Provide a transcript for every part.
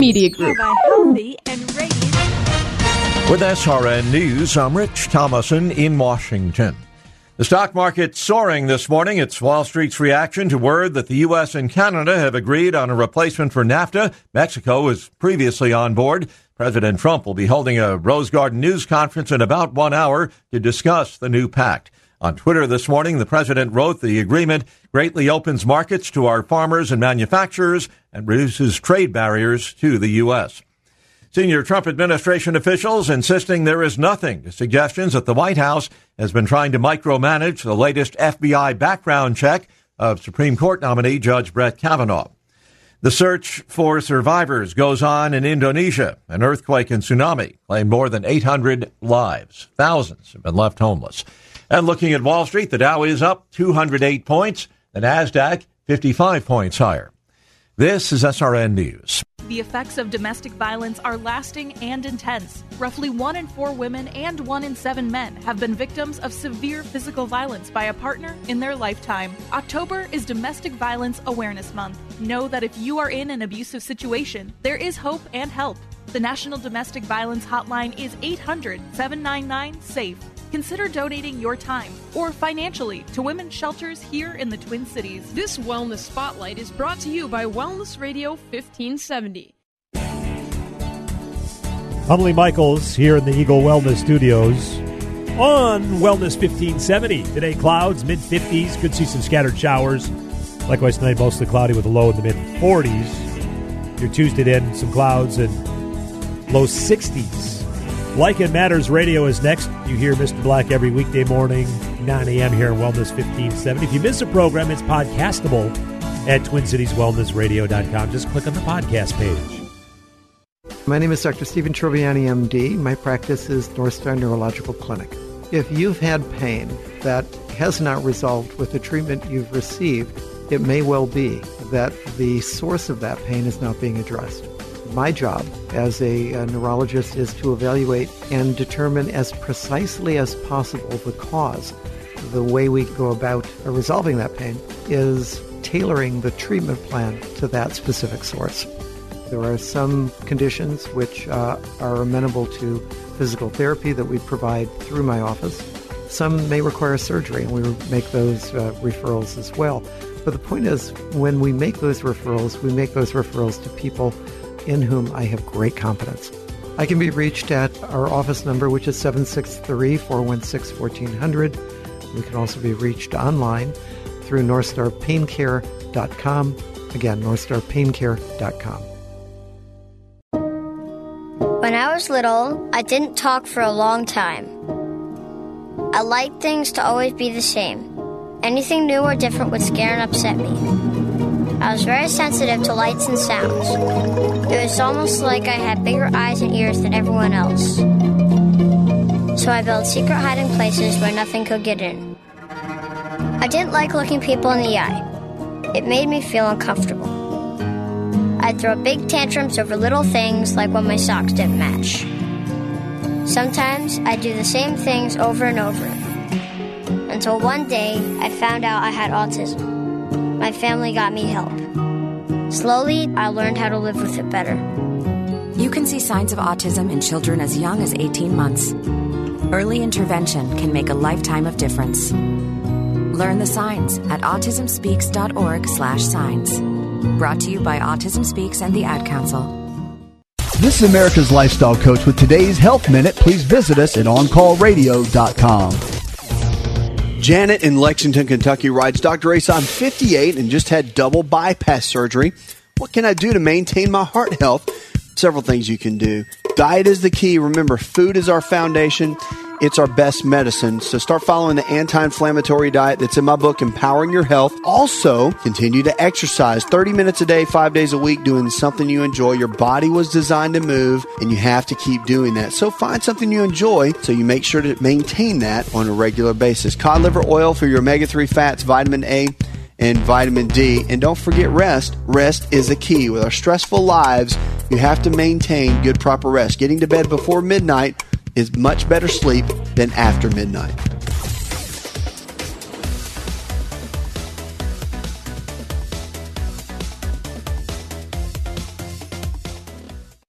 Media Group. healthy and raised. With SRN News, I'm Rich Thomason in Washington. The stock market soaring this morning. It's Wall Street's reaction to word that the U.S. and Canada have agreed on a replacement for NAFTA. Mexico was previously on board. President Trump will be holding a Rose Garden news conference in about one hour to discuss the new pact. On Twitter this morning, the president wrote the agreement greatly opens markets to our farmers and manufacturers and reduces trade barriers to the U.S. Senior Trump administration officials insisting there is nothing to suggestions that the White House has been trying to micromanage the latest FBI background check of Supreme Court nominee Judge Brett Kavanaugh. The search for survivors goes on in Indonesia. An earthquake and tsunami claimed more than 800 lives. Thousands have been left homeless. And looking at Wall Street, the Dow is up 208 points, the Nasdaq 55 points higher. This is SRN News. The effects of domestic violence are lasting and intense. Roughly one in four women and one in seven men have been victims of severe physical violence by a partner in their lifetime. October is Domestic Violence Awareness Month. Know that if you are in an abusive situation, there is hope and help. The National Domestic Violence Hotline is 800 799 SAFE. Consider donating your time or financially to women's shelters here in the Twin Cities. This Wellness Spotlight is brought to you by Wellness Radio 1570. I'm Lee Michaels here in the Eagle Wellness Studios on Wellness 1570. Today, clouds, mid 50s. Could see some scattered showers. Likewise, tonight, mostly cloudy with a low in the mid 40s. Your Tuesday then, some clouds and low 60s. Like It Matters Radio is next. You hear Mr. Black every weekday morning, 9 a.m. here on Wellness 1570. If you miss a program, it's podcastable at TwinCitiesWellnessRadio.com. Just click on the podcast page. My name is Dr. Stephen Troviani, MD. My practice is North Star Neurological Clinic. If you've had pain that has not resolved with the treatment you've received, it may well be that the source of that pain is not being addressed. My job as a, a, neurologist is to evaluate and determine as precisely as possible the cause. The way we go about resolving that pain is tailoring the treatment plan to that specific source. There are some conditions which uh, are amenable to physical therapy that we provide through my office. Some may require surgery, and we make those uh, referrals as well. But the point is, when we make those referrals, we make those referrals to people in whom I have great confidence. I can be reached at our office number, which is 763 416 1400. We can also be reached online through NorthstarPainCare.com. Again, NorthstarPainCare.com. When I was little, I didn't talk for a long time. I liked things to always be the same. Anything new or different would scare and upset me. I was very sensitive to lights and sounds. It was almost like I had bigger eyes and ears than everyone else. So I built secret hiding places where nothing could get in. I didn't like looking people in the eye. It made me feel uncomfortable. I'd throw big tantrums over little things like when my socks didn't match. Sometimes I'd do the same things over and over. Until one day I found out I had autism. My family got me help. Slowly, I learned how to live with it better. You can see signs of autism in children as young as 18 months. Early intervention can make a lifetime of difference. Learn the signs at autismspeaks.org/signs. Brought to you by Autism Speaks and the Ad Council. This is America's Lifestyle Coach with today's Health Minute. Please visit us at OnCallRadio.com. Janet in Lexington, Kentucky writes, Dr. Ace, I'm 58 and just had double bypass surgery. What can I do to maintain my heart health? Several things you can do. Diet is the key. Remember, food is our foundation. It's our best medicine. So start following the anti inflammatory diet that's in my book, Empowering Your Health. Also, continue to exercise 30 minutes a day, five days a week, doing something you enjoy. Your body was designed to move, and you have to keep doing that. So find something you enjoy so you make sure to maintain that on a regular basis. Cod liver oil for your omega 3 fats, vitamin A and vitamin D. And don't forget rest. Rest is a key. With our stressful lives, you have to maintain good, proper rest. Getting to bed before midnight is much better sleep than after midnight.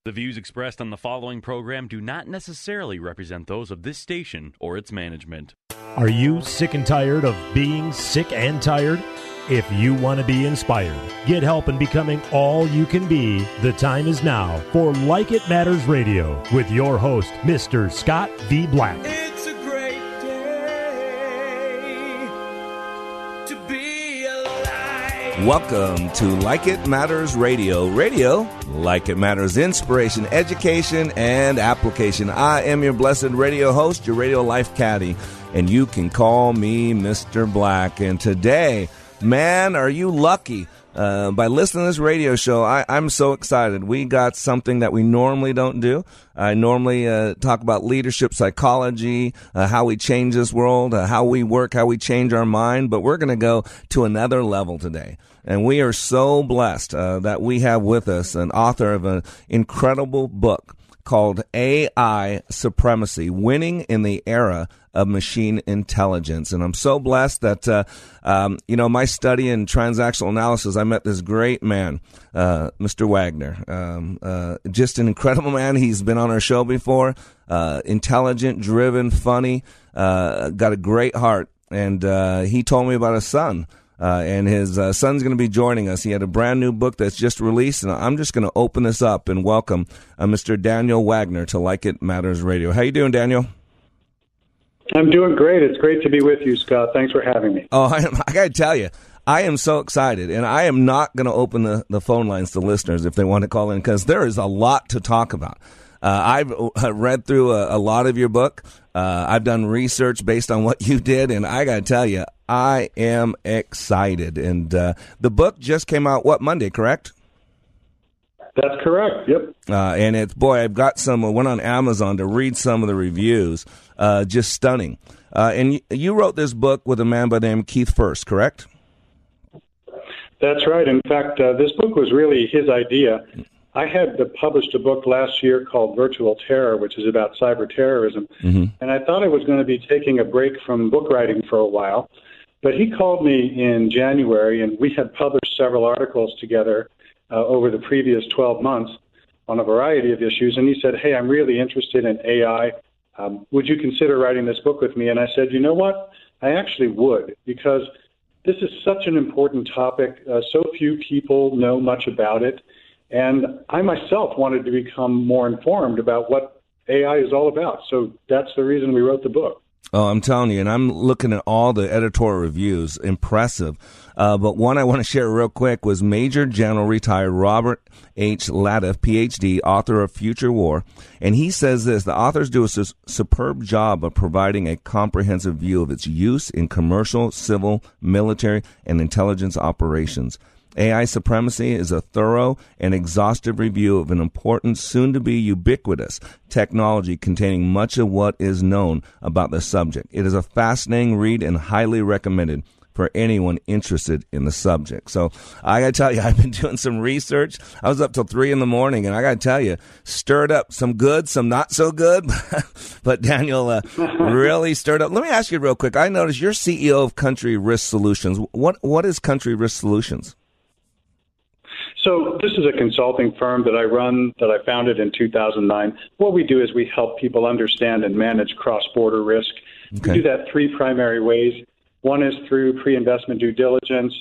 The views expressed on the following program do not necessarily represent those of this station or its management. Are you sick and tired of being sick and tired? If you want to be inspired, get help in becoming all you can be, the time is now for Like It Matters Radio with your host, Mr. Scott V. Black. It's a great day to be alive. Welcome to Like It Matters Radio. Radio, like it matters, inspiration, education, and application. I am your blessed radio host, your radio life caddy, and you can call me Mr. Black. And today, Man, are you lucky? Uh, by listening to this radio show, I, am so excited. We got something that we normally don't do. I normally uh, talk about leadership psychology, uh, how we change this world, uh, how we work, how we change our mind, but we're going to go to another level today. And we are so blessed uh, that we have with us an author of an incredible book called AI Supremacy Winning in the Era of Machine Intelligence. And I'm so blessed that, uh, um, you know, my study in transactional analysis, I met this great man, uh, Mr. Wagner. Um, uh, just an incredible man. He's been on our show before, uh, intelligent, driven, funny, uh, got a great heart. And uh, he told me about his son. Uh, and his uh, son's going to be joining us. He had a brand new book that's just released, and I'm just going to open this up and welcome uh, Mr. Daniel Wagner to Like It Matters Radio. How you doing, Daniel? I'm doing great. It's great to be with you, Scott. Thanks for having me. Oh, I, I got to tell you, I am so excited, and I am not going to open the, the phone lines to listeners if they want to call in because there is a lot to talk about. Uh, I've uh, read through a, a, lot of your book. Uh, I've done research based on what you did, and I got to tell you, I am excited. And uh, the book just came out, what, Monday, correct? That's correct. Yep. Uh, and it's boy, I've got some. I went on Amazon to read some of the reviews. Uh, just stunning. Uh, and you, you, wrote this book with a man by the name of Keith Furst, correct? That's right. In fact, uh, this book was really his idea. I had published a book last year called Virtual Terror, which is about cyber terrorism, mm-hmm. and I thought I was going to be taking a break from book writing for a while. But he called me in January, and we had published several articles together uh, over the previous 12 months on a variety of issues. And he said, Hey, I'm really interested in AI. Um, would you consider writing this book with me? And I said, You know what? I actually would, because this is such an important topic. Uh, so few people know much about it. And I myself wanted to become more informed about what AI is all about. So that's the reason we wrote the book. Oh, I'm telling you, and I'm looking at all the editorial reviews. Impressive. Uh, but one I want to share real quick was Major General retired Robert H. Latiff, PhD, author of Future War. And he says this the authors do a su- superb job of providing a comprehensive view of its use in commercial, civil, military, and intelligence operations. AI Supremacy is a thorough and exhaustive review of an important, soon to be ubiquitous technology containing much of what is known about the subject. It is a fascinating read and highly recommended for anyone interested in the subject. So I got to tell you, I've been doing some research. I was up till three in the morning, and I got to tell you, stirred up some good, some not so good. but Daniel uh, really stirred up. Let me ask you real quick. I noticed you're CEO of Country Risk Solutions. What what is Country Risk Solutions? So this is a consulting firm that I run that I founded in 2009. What we do is we help people understand and manage cross-border risk. Okay. We do that three primary ways. One is through pre-investment due diligence.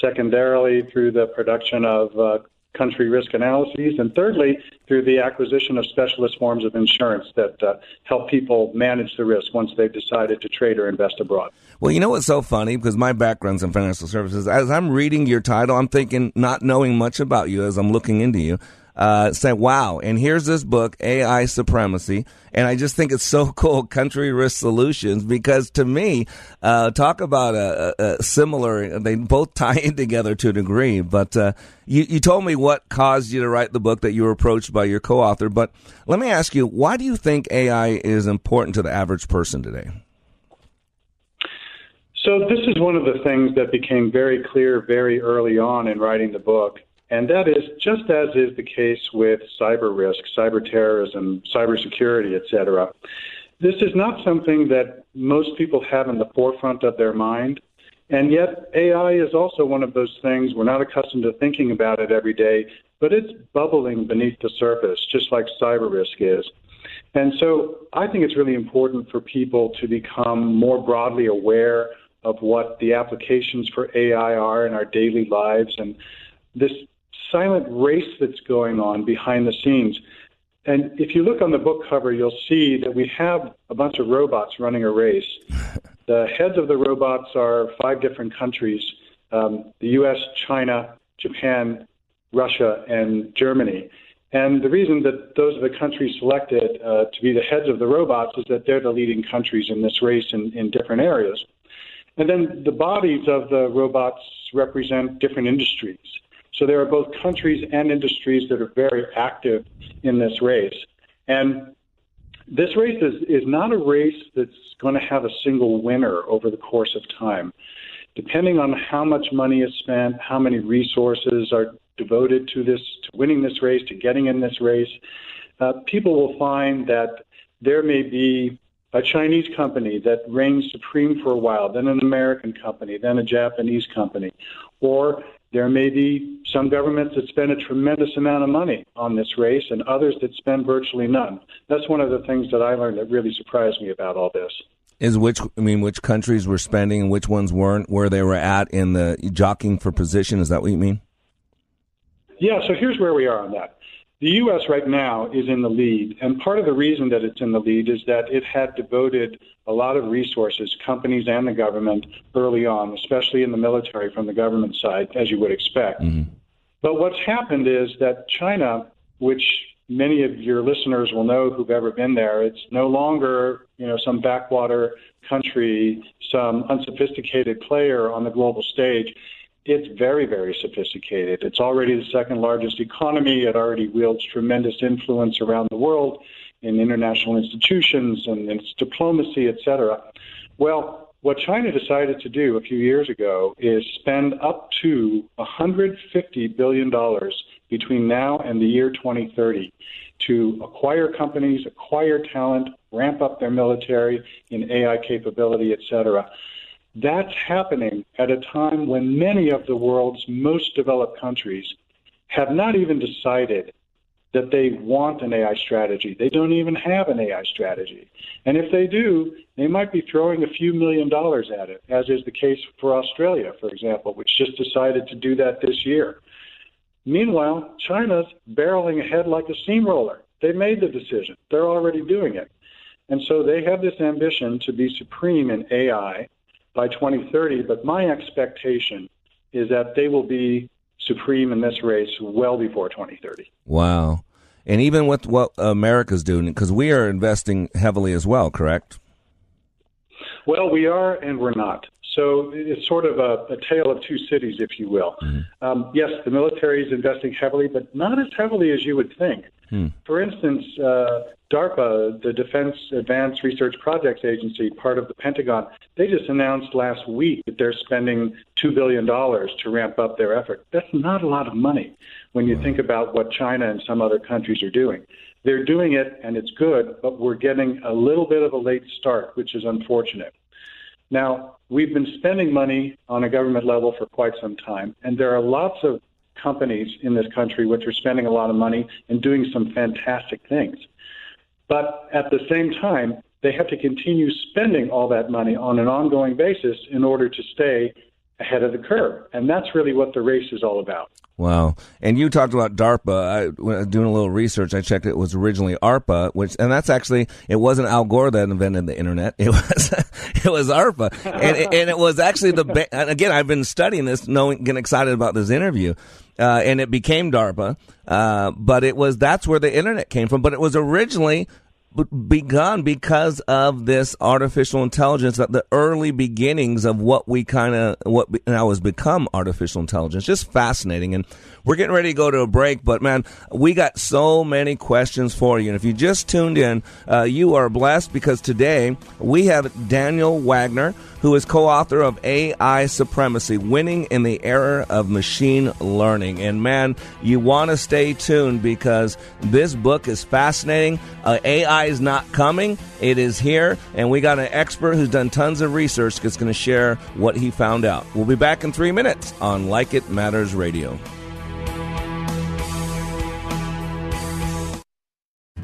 Secondarily, through the production of uh, country risk analyses, and thirdly, through the acquisition of specialist forms of insurance that uh, help people manage the risk once they've decided to trade or invest abroad. Well, you know what's so funny? Because my background's in financial services. As I'm reading your title, I'm thinking, not knowing much about you as I'm looking into you, uh, say, wow, and here's this book, AI Supremacy. And I just think it's so cool, Country Risk Solutions, because to me, uh, talk about a, a, similar, they both tie in together to a degree. But uh, you, you told me what caused you to write the book that you were approached by your co author. But let me ask you, why do you think AI is important to the average person today? So, this is one of the things that became very clear very early on in writing the book. And that is just as is the case with cyber risk, cyber terrorism, cybersecurity, et cetera. This is not something that most people have in the forefront of their mind. And yet, AI is also one of those things we're not accustomed to thinking about it every day, but it's bubbling beneath the surface, just like cyber risk is. And so I think it's really important for people to become more broadly aware of what the applications for AI are in our daily lives and this silent race that's going on behind the scenes. And if you look on the book cover, you'll see that we have a bunch of robots running a race. the heads of the robots are five different countries um, the US, China, Japan, Russia, and Germany. And the reason that those are the countries selected uh, to be the heads of the robots is that they're the leading countries in this race in, in different areas. And then the bodies of the robots represent different industries. So there are both countries and industries that are very active in this race. And this race is, is not a race that's going to have a single winner over the course of time. Depending on how much money is spent, how many resources are devoted to this, to winning this race, to getting in this race, uh, people will find that there may be a Chinese company that reigns supreme for a while, then an American company, then a Japanese company, or there may be some governments that spend a tremendous amount of money on this race and others that spend virtually none. That's one of the things that I learned that really surprised me about all this. Is which I mean which countries were spending and which ones weren't, where they were at in the jockeying for position, is that what you mean? Yeah, so here's where we are on that. The U.S. right now is in the lead, and part of the reason that it's in the lead is that it had devoted a lot of resources, companies and the government, early on, especially in the military from the government side, as you would expect. Mm-hmm. But what's happened is that China, which many of your listeners will know who've ever been there, it's no longer you know some backwater country, some unsophisticated player on the global stage it's very, very sophisticated. It's already the second largest economy. It already wields tremendous influence around the world in international institutions and its diplomacy, et cetera. Well, what China decided to do a few years ago is spend up to $150 billion between now and the year 2030 to acquire companies, acquire talent, ramp up their military in AI capability, et cetera. That's happening at a time when many of the world's most developed countries have not even decided that they want an AI strategy. They don't even have an AI strategy. And if they do, they might be throwing a few million dollars at it, as is the case for Australia, for example, which just decided to do that this year. Meanwhile, China's barreling ahead like a steamroller. They made the decision. They're already doing it. And so they have this ambition to be supreme in AI by 2030, but my expectation is that they will be supreme in this race well before 2030. Wow. And even with what America's doing, because we are investing heavily as well, correct? Well, we are and we're not. So it's sort of a, a tale of two cities, if you will. Mm-hmm. Um, yes, the military is investing heavily, but not as heavily as you would think. Hmm. For instance, uh, DARPA, the Defense Advanced Research Projects Agency, part of the Pentagon, they just announced last week that they're spending $2 billion to ramp up their effort. That's not a lot of money when you think about what China and some other countries are doing. They're doing it and it's good, but we're getting a little bit of a late start, which is unfortunate. Now, we've been spending money on a government level for quite some time, and there are lots of companies in this country which are spending a lot of money and doing some fantastic things. But at the same time, they have to continue spending all that money on an ongoing basis in order to stay ahead of the curve. And that's really what the race is all about. Wow. And you talked about DARPA. I, doing a little research, I checked it was originally ARPA, which, and that's actually, it wasn't Al Gore that invented the internet. It was, it was ARPA. and, it, and it was actually the, and again, I've been studying this, knowing, getting excited about this interview. uh, and it became DARPA. Uh, but it was that's where the internet came from. But it was originally begun because of this artificial intelligence that the early beginnings of what we kind of what now has become artificial intelligence. Just fascinating. And we're getting ready to go to a break but man we got so many questions for you. And if you just tuned in uh, you are blessed because today we have daniel wagner who is co-author of ai supremacy winning in the era of machine learning. And man you want to stay tuned because this book is fascinating. Uh, ai is not coming. It is here, and we got an expert who's done tons of research that's going to share what he found out. We'll be back in three minutes on Like It Matters Radio.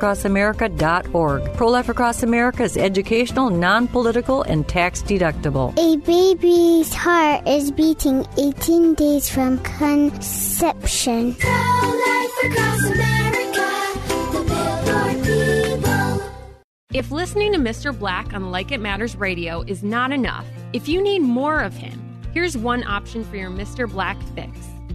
ProLifeAcrossAmerica.org. Pro Life Across America is educational, non political, and tax deductible. A baby's heart is beating 18 days from conception. Pro Life Across America, the Billboard people. If listening to Mr. Black on Like It Matters Radio is not enough, if you need more of him, here's one option for your Mr. Black fix.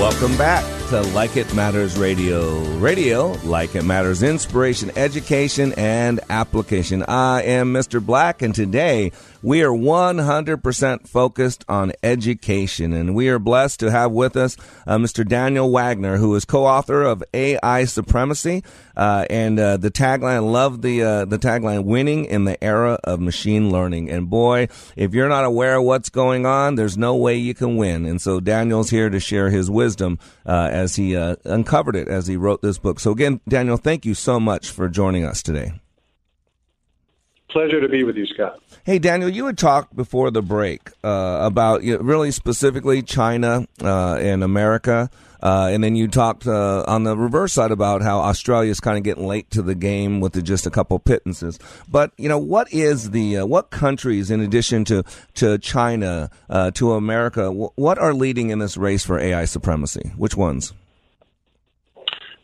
Welcome back to Like It Matters Radio. Radio, like it matters, inspiration, education, and application. I am Mr. Black, and today we are 100% focused on education. And we are blessed to have with us uh, Mr. Daniel Wagner, who is co author of AI Supremacy. Uh, and uh, the tagline, love the, uh, the tagline, winning in the era of machine learning. And boy, if you're not aware of what's going on, there's no way you can win. And so Daniel's here to share his wisdom uh, as he uh, uncovered it as he wrote this book. So again, Daniel, thank you so much for joining us today. Pleasure to be with you, Scott. Hey, Daniel, you had talked before the break uh, about you know, really specifically China uh, and America. Uh, and then you talked uh, on the reverse side about how Australia is kind of getting late to the game with the, just a couple pittances. But you know, what is the uh, what countries, in addition to to China, uh, to America, w- what are leading in this race for AI supremacy? Which ones?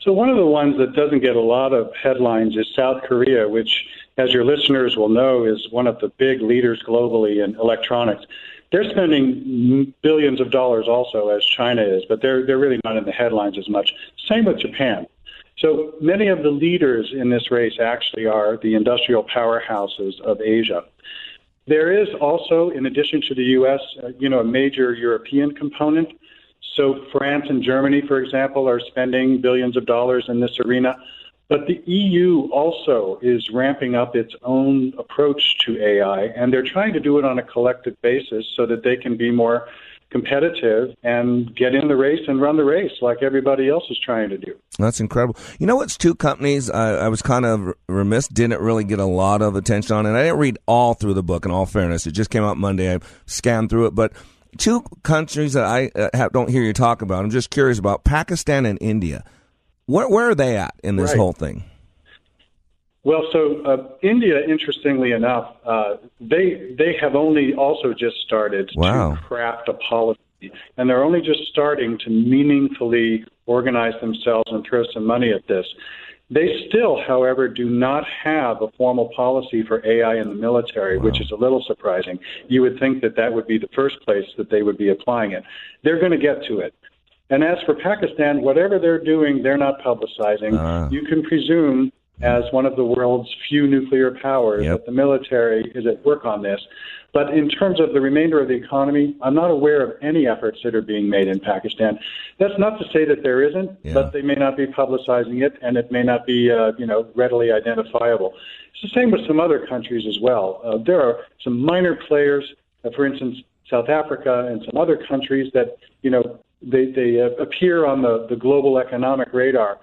So one of the ones that doesn't get a lot of headlines is South Korea, which as your listeners will know, is one of the big leaders globally in electronics. They're spending billions of dollars also, as China is, but they're they're really not in the headlines as much. Same with Japan. So many of the leaders in this race actually are the industrial powerhouses of Asia. There is also, in addition to the U.S., uh, you know, a major European component. So France and Germany, for example, are spending billions of dollars in this arena. But the EU also is ramping up its own approach to AI, and they're trying to do it on a collective basis so that they can be more competitive and get in the race and run the race like everybody else is trying to do. That's incredible. You know what's two companies I, I was kind of remiss, didn't really get a lot of attention on, and I didn't read all through the book, in all fairness. It just came out Monday. I scanned through it, but two countries that I uh, have, don't hear you talk about, I'm just curious about Pakistan and India. Where, where are they at in this Right. whole thing? Well, so uh, India, interestingly enough, uh, they they have only also just started Wow. to craft a policy, and they're only just starting to meaningfully organize themselves and throw some money at this. They still, however, do not have a formal policy for AI in the military, which is a little surprising. You would think that that would be the first place that they would be applying it. They're going to get to it. And as for Pakistan, whatever they're doing, they're not publicizing. Ah. You can presume, as one of the world's few nuclear powers, that the military is at work on this. But in terms of the remainder of the economy, I'm not aware of any efforts that are being made in Pakistan. That's not to say that there isn't, but they may not be publicizing it, and it may not be, uh, you know, readily identifiable. It's the same with some other countries as well. Uh, there are some minor players, uh, for instance, South Africa and some other countries that, you know, they, they uh, appear on the, the global economic radar.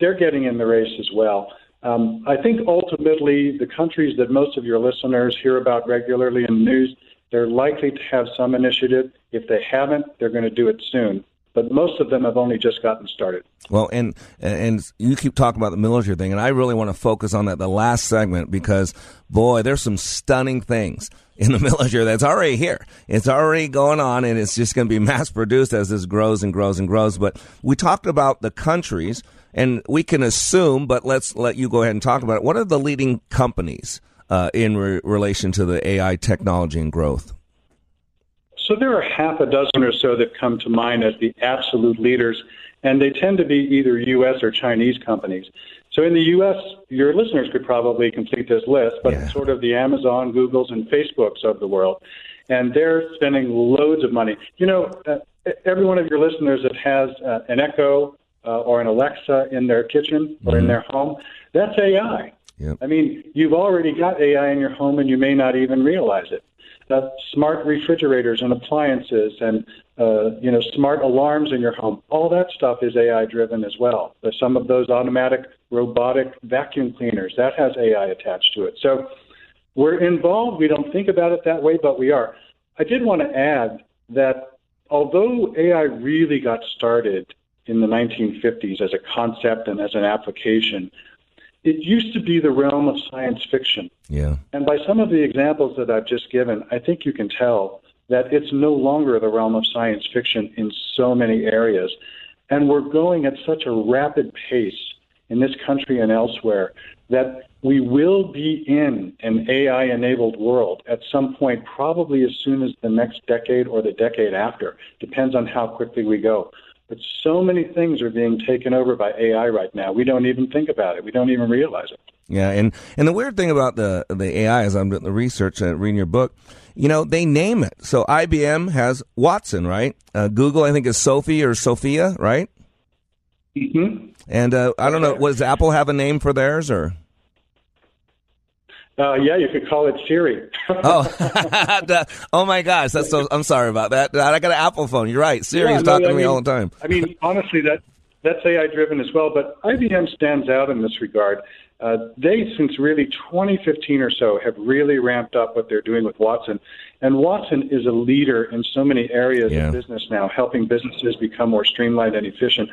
They're getting in the race as well. Um, I think ultimately the countries that most of your listeners hear about regularly in the news, they're likely to have some initiative. If they haven't, they're going to do it soon. But most of them have only just gotten started. Well, and and you keep talking about the military thing, and I really want to focus on that the last segment because boy, there's some stunning things in the military that's already here. It's already going on, and it's just going to be mass produced as this grows and grows and grows. But we talked about the countries, and we can assume, but let's let you go ahead and talk about it. What are the leading companies uh, in re- relation to the AI technology and growth? So there are half a dozen or so that come to mind as the absolute leaders, and they tend to be either U.S. or Chinese companies. So in the U.S., your listeners could probably complete this list, but it's sort of the Amazon, Googles, and Facebooks of the world. And they're spending loads of money. You know, uh, every one of your listeners that has uh, an Echo uh, or an Alexa in their kitchen or in their home, that's AI. I mean, you've already got AI in your home and you may not even realize it. Uh, smart refrigerators and appliances and uh, you know smart alarms in your home. All that stuff is ai driven as well. Some of those automatic robotic vacuum cleaners that has ai attached to it. So we're involved. We don't think about it that way but we are. I did want to add that although ai really got started in the 1950s as a concept and as an application it used to be the realm of science fiction Yeah. and by some of the examples that I've just given, I think you can tell that it's no longer the realm of science fiction in so many areas. And we're going at such a rapid pace in this country and elsewhere that we will be in an AI enabled world at some point, probably as soon as the next decade or the decade after. Depends on how quickly we go. But so many things are being taken over by AI right now. We don't even think about it. We don't even realize it. Yeah, and and the weird thing about the the AI is I'm doing the research and reading your book, you know, they name it. So IBM has Watson, right? Uh, Google, I think, is Sophie or Sophia, right? Mm-hmm. And uh, I don't know, does Apple have a name for theirs or? Uh, yeah, you could call it Siri. oh, oh my gosh, that's so. I'm sorry about that. I got an Apple phone. You're right. Siri's Yeah, no, talking I to me mean- all the time. I mean, honestly, that that's AI driven as well. But IBM stands out in this regard. Uh, they, since really 2015 or so, have really ramped up what they're doing with Watson. And Watson is a leader in so many areas Yeah. of business now, helping businesses become more streamlined and efficient.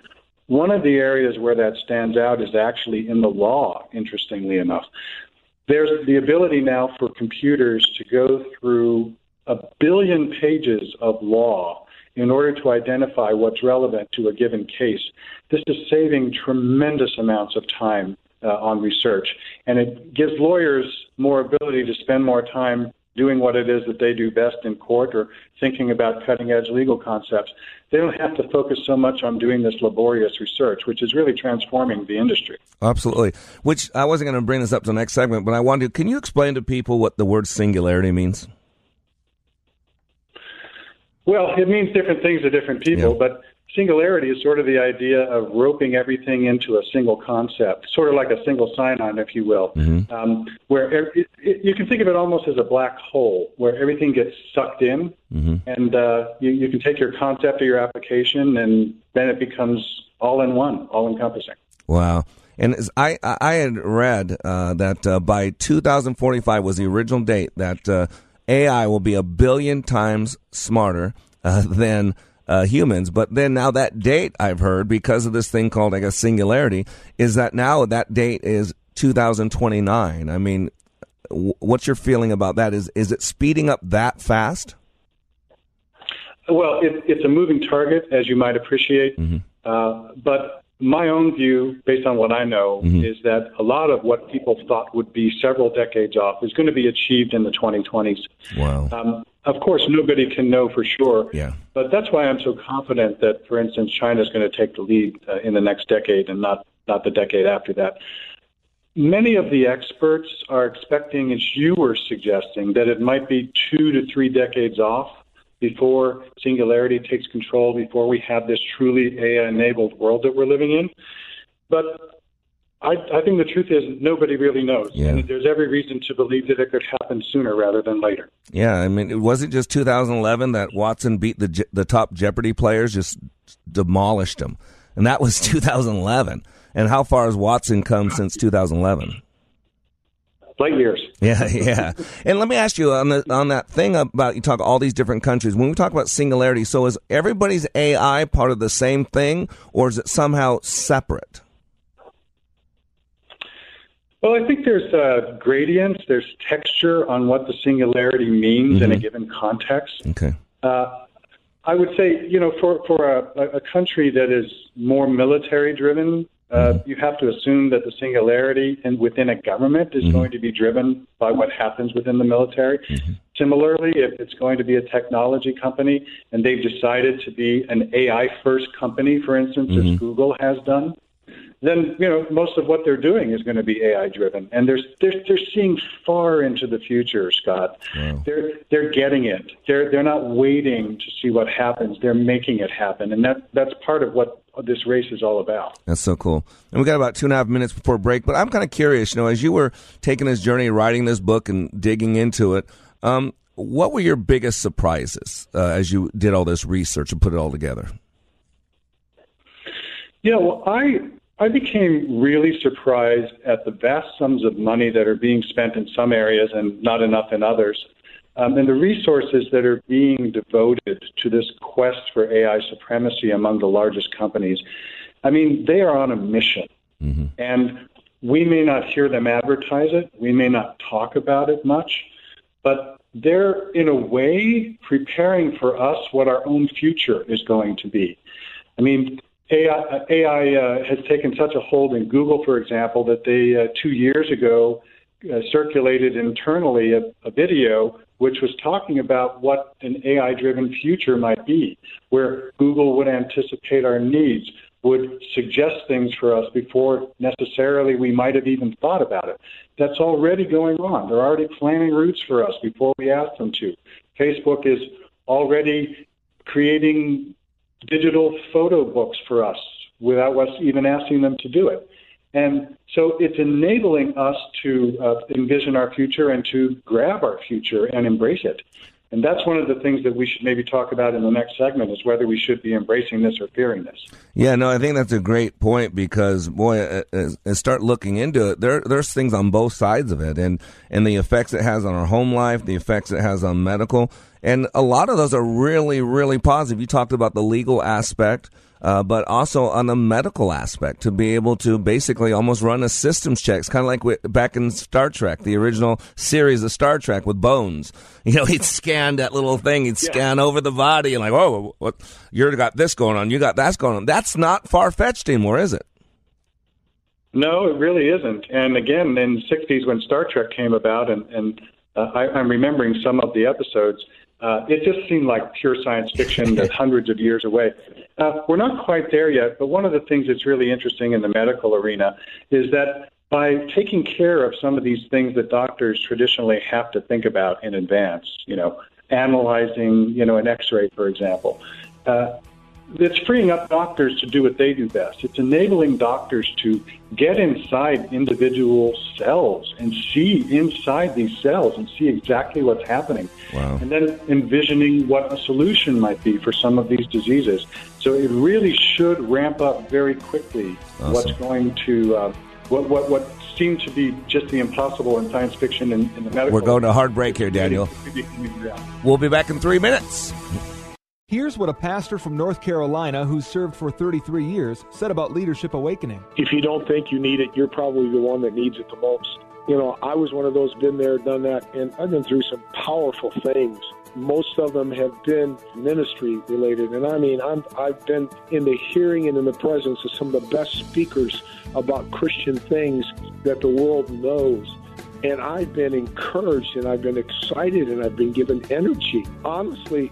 One of the areas where that stands out is actually in the law, interestingly enough. There's the ability now for computers to go through a billion pages of law in order to identify what's relevant to a given case. This is saving tremendous amounts of time uh, on research, and it gives lawyers more ability to spend more time doing what it is that they do best in court or thinking about cutting edge legal concepts. They don't have to focus so much on doing this laborious research, which is really transforming the industry. Absolutely. Which I wasn't going to bring this up to the next segment, but I wanted to. Can you explain to people what the word singularity means? Well, it means different things to different people, but singularity is sort of the idea of roping everything into a single concept, sort of like a single sign-on, if you will, Mm-hmm. um, where it, it, you can think of it almost as a black hole, where everything gets sucked in, Mm-hmm. and uh, you, you can take your concept or your application, and then it becomes all in one, all encompassing. Wow. And I I had read uh, that uh, by 2045 was the original date that uh, AI will be a billion times smarter uh, than uh, humans. But then now that date I've heard because of this thing called I guess singularity is that now that date is 2029. I mean, w- what's your feeling about that? Is is it speeding up that fast? Well, it, it's a moving target, as you might appreciate. Uh, but my own view, based on what I know, is that a lot of what people thought would be several decades off is going to be achieved in the 2020s. Wow. Um, of course, nobody can know for sure. Yeah. But that's why I'm so confident that, for instance, China is going to take the lead uh, in the next decade and not, not the decade after that. Many of the experts are expecting, as you were suggesting, that it might be two to three decades off before singularity takes control, before we have this truly AI enabled world that we're living in. But I, I think the truth is nobody really knows. Yeah. And there's every reason to believe that it could happen sooner rather than later. Yeah, I mean, it wasn't just 2011 that Watson beat the the top Jeopardy players, just demolished them, and that was 2011. And how far has Watson come since 2011? Light years. Yeah, yeah. And let me ask you on the on that thing about you talk all these different countries. When we talk about singularity, so is everybody's AI part of the same thing, or is it somehow separate? Well, I think there's uh, gradients, there's texture on what the singularity means in a Mhm. given context. Okay. Uh, I would say, you know, for for a, a country that is more military driven, uh, mm-hmm. you have to assume that the singularity and within a government is mm-hmm. going to be driven by what happens within the military. Mm-hmm. Similarly, if it's going to be a technology company and they've decided to be an AI first company, for instance, as Google has done, then you know most of what they're doing is going to be AI driven, and they're they're, they're seeing far into the future, Scott. They're they're getting it. They're they're not waiting to see what happens. They're making it happen, and that that's part of what this race is all about. That's so cool. And we got about two and a half minutes before break, but I'm kind of curious, you know, as you were taking this journey, writing this book and digging into it, um, what were your biggest surprises uh, as you did all this research and put it all together? Yeah, well, I I became really surprised at the vast sums of money that are being spent in some areas and not enough in others, um, and the resources that are being devoted to this quest for AI supremacy among the largest companies. I mean, they are on a mission, and we may not hear them advertise it, we may not talk about it much, but they're in a way preparing for us what our own future is going to be. I mean, AI, AI uh, has taken such a hold in Google, for example, that they uh, two years ago uh, circulated internally a, a video which was talking about what an AI driven future might be, where Google would anticipate our needs, would suggest things for us before necessarily we might have even thought about it. That's already going on. They're already planning routes for us before we ask them to. Facebook is already creating digital photo books for us without us even asking them to do it. And so it's enabling us to uh, envision our future and to grab our future and embrace it. And that's one of the things that we should maybe talk about in the next segment is whether we should be embracing this or fearing this. Yeah, no, I think that's a great point because boy, uh, as, as start looking into it, there there's things on both sides of it, and and the effects it has on our home life, the effects it has on medical, and a lot of those are really really positive. You talked about the legal aspect. Uh, but also on the medical aspect to be able to basically almost run a systems check. It's kind of like with, back in Star Trek, the original series of Star Trek with Bones. You know, he'd scan that little thing, he'd scan over the body and like, oh, what, you got this going on, you got that's going on. That's not far fetched anymore, is it? No, it really isn't. And again, in the 60s when Star Trek came about, and, and uh, I, I'm remembering some of the episodes, uh, it just seemed like pure science fiction that's hundreds of years away. Uh, we're not quite there yet, but one of the things that's really interesting in the medical arena is that by taking care of some of these things that doctors traditionally have to think about in advance, you know, analyzing, you know, an X-ray, for example, uh, it's freeing up doctors to do what they do best. It's enabling doctors to get inside individual cells and see inside these cells and see exactly what's happening. Wow. And then envisioning what a solution might be for some of these diseases. So it really should ramp up very quickly Awesome. what's going to, uh, what, what, what seemed to be just the impossible in science fiction and in the medical. We're going to hard break here, Daniel. We'll be back in three minutes. Here's what a pastor from North Carolina who served for 33 years said about Leadership Awakening. If you don't think you need it, you're probably the one that needs it the most. You know, I was one of those, been there, done that, and I've been through some powerful things. Most of them have been ministry related, and I mean, I'm, I've been in the hearing and in the presence of some of the best speakers about Christian things that the world knows. And I've been encouraged, and I've been excited, and I've been given energy. Honestly,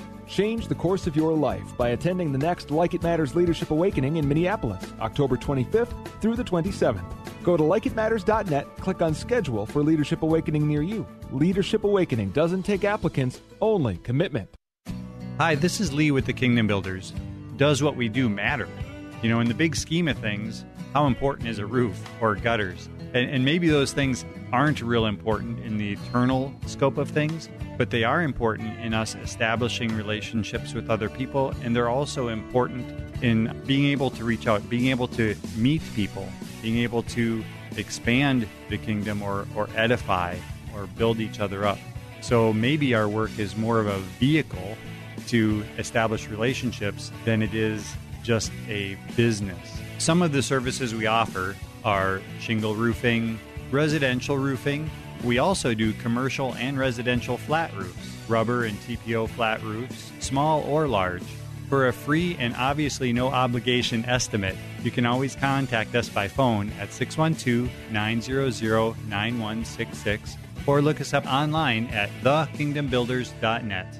Change the course of your life by attending the next Like It Matters Leadership Awakening in Minneapolis, October 25th through the 27th. Go to likeitmatters.net, click on schedule for Leadership Awakening near you. Leadership Awakening doesn't take applicants, only commitment. Hi, this is Lee with the Kingdom Builders. Does what we do matter? You know, in the big scheme of things, how important is a roof or gutters? And, and maybe those things aren't real important in the eternal scope of things, but they are important in us establishing relationships with other people, and they're also important in being able to reach out, being able to meet people, being able to expand the kingdom or, or edify or build each other up. So maybe our work is more of a vehicle to establish relationships than it is just a business. Some of the services we offer are shingle roofing, residential roofing. We also do commercial and residential flat roofs, rubber and TPO flat roofs, small or large. For a free and obviously no obligation estimate, you can always contact us by phone at 612 900 9166 or look us up online at thekingdombuilders.net.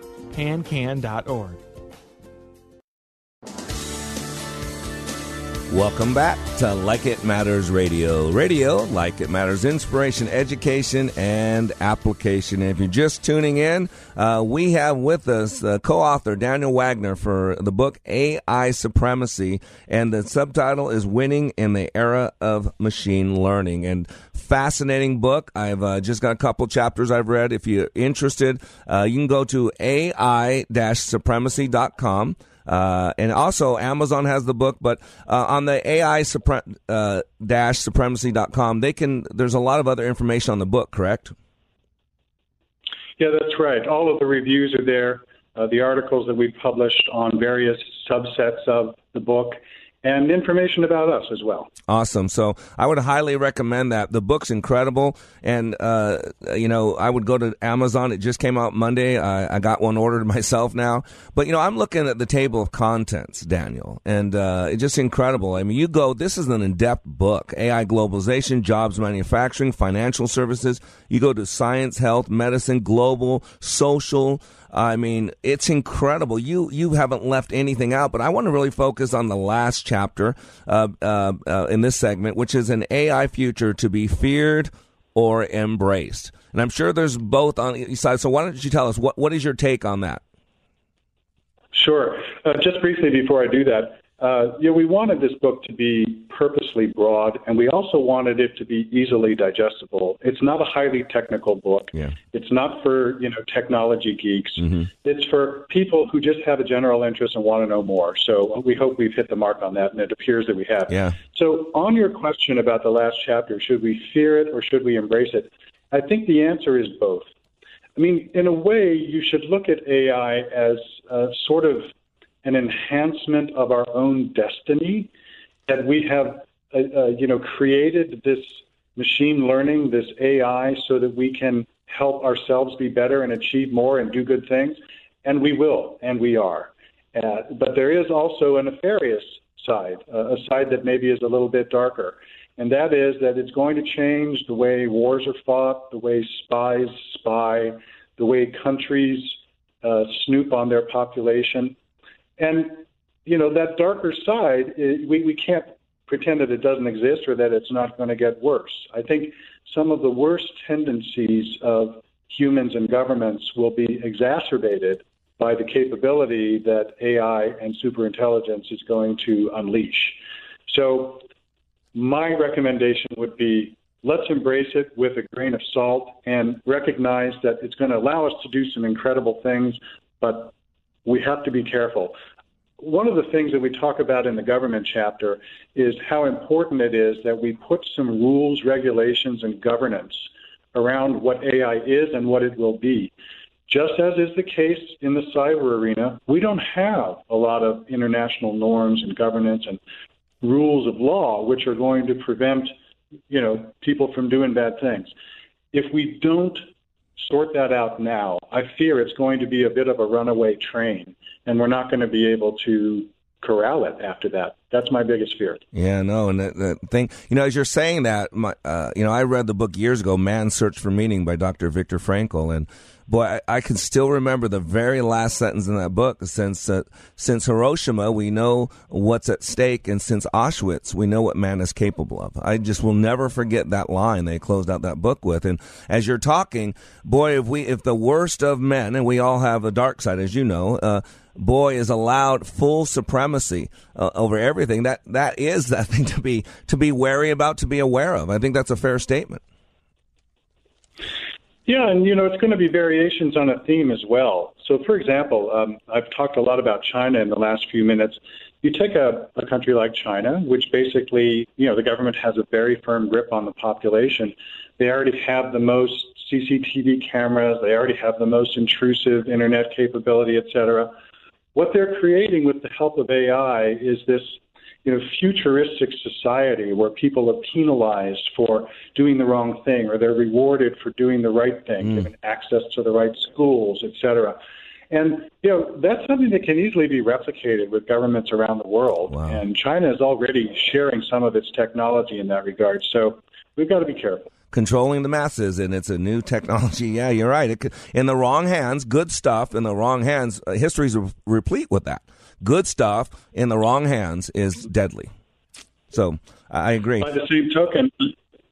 pancan.org. Welcome back to Like It Matters Radio. Radio, like it matters, inspiration, education, and application. If you're just tuning in, uh, we have with us uh, co author Daniel Wagner for the book AI Supremacy. And the subtitle is Winning in the Era of Machine Learning. And fascinating book. I've uh, just got a couple chapters I've read. If you're interested, uh, you can go to ai-supremacy.com. Uh, and also, Amazon has the book, but uh, on the AI supre- uh, dash supremacy.com, they can. There's a lot of other information on the book, correct? Yeah, that's right. All of the reviews are there, uh, the articles that we published on various subsets of the book, and information about us as well. Awesome. So I would highly recommend that. The book's incredible, and uh, you know I would go to Amazon. It just came out Monday. I, I got one ordered myself now. But you know I'm looking at the table of contents, Daniel, and uh, it's just incredible. I mean, you go. This is an in-depth book: AI globalization, jobs, manufacturing, financial services. You go to science, health, medicine, global, social. I mean, it's incredible. You you haven't left anything out, but I want to really focus on the last chapter uh, uh, uh, in this segment, which is an AI future to be feared or embraced. And I'm sure there's both on each side. So why don't you tell us what what is your take on that? Sure. Uh, just briefly before I do that, uh, you know, we wanted this book to be purposely broad, and we also wanted it to be easily digestible. It's not a highly technical book. Yeah. It's not for you know technology geeks. Mm-hmm. It's for people who just have a general interest and want to know more. So we hope we've hit the mark on that, and it appears that we have. Yeah. So on your question about the last chapter, should we fear it or should we embrace it? I think the answer is both. I mean, in a way, you should look at AI as uh, sort of an enhancement of our own destiny that we have uh, uh, you know created this machine learning this ai so that we can help ourselves be better and achieve more and do good things. And we will and we are. Uh, but there is also a nefarious side uh, a side that maybe is a little bit darker. And that is that it's going to change the way wars are fought the way spies spy the way countries uh, snoop on their population and you know that darker side, eh, we we can't pretend that it doesn't exist or that it's not going to get worse. I think some of the worst tendencies of humans and governments will be exacerbated by the capability that AI and superintelligence is going to unleash. So, my recommendation would be let's embrace it with a grain of salt and recognize that it's going to allow us to do some incredible things, but we have to be careful. One of the things that we talk about in the government chapter is how important it is that we put some rules, regulations, and governance around what AI is and what it will be. Just as is the case in the cyber arena, we don't have a lot of international norms and governance and rules of law which are going to prevent, you know, people from doing bad things. If we don't sort that out now, I fear it's going to be a bit of a runaway train, and we're not going to be able to corral it after that. That's my biggest fear. Yeah, no, and the, thing, you know, as you're saying that, my, uh, you know, I read the book years ago, Man's Search for Meaning by Dr. Viktor Frankl, and boy, I, I can still remember the very last sentence in that book. Since uh, since Hiroshima, we know what's at stake, and since Auschwitz, we know what man is capable of. I just will never forget that line they closed out that book with. And as you're talking, boy, if we if the worst of men, and we all have a dark side, as you know. Uh, boy is allowed full supremacy uh, over everything that that is that thing to be to be wary about to be aware of i think that's a fair statement Yeah, and you know it's going to be variations on a theme as well. So, for example, um, I've talked a lot about China in the last few minutes. You take a, a country like China, which basically, you know, the government has a very firm grip on the population. They already have the most CCTV cameras. They already have the most intrusive internet capability, et cetera. What they're creating with the help of AI is this you know, futuristic society where people are penalized for doing the wrong thing or they're rewarded for doing the right thing, mm. given access to the right schools, et cetera. And, you know, that's something that can easily be replicated with governments around the world. And China is already sharing some of its technology in that regard. So we've got to be careful. Controlling the masses and it's a new technology yeah you're right it could, in the wrong hands good stuff in the wrong hands uh, history's re- replete with that good stuff in the wrong hands is deadly so i agree By the same token,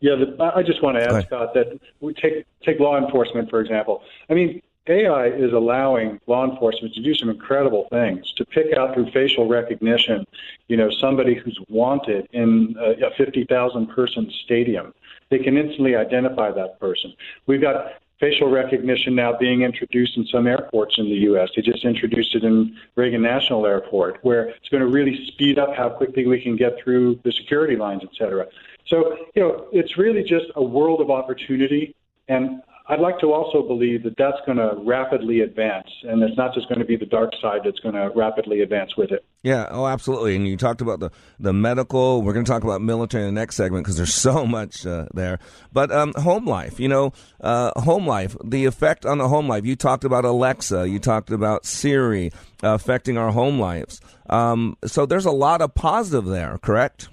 yeah, the, I just want to add. Scott, that we take take law enforcement for example. I mean, AI is allowing law enforcement to do some incredible things to pick out through facial recognition, you know, somebody who's wanted in a, a 50,000 person stadium. They can instantly identify that person. We've got facial recognition now being introduced in some airports in the U.S. They just introduced it in Reagan National Airport, where it's going to really speed up how quickly we can get through the security lines, et cetera. So, you know, it's really just a world of opportunity. And I'd like to also believe that that's going to rapidly advance, and it's not just going to be the dark side that's going to rapidly advance with it. Yeah, oh, absolutely. And you talked about the, the medical. We're going to talk about military in the next segment because there's so much uh, there. But um, home life, you know, uh, home life, the effect on the home life. You talked about Alexa. You talked about Siri uh, affecting our home lives. Um, so there's a lot of positive there, correct?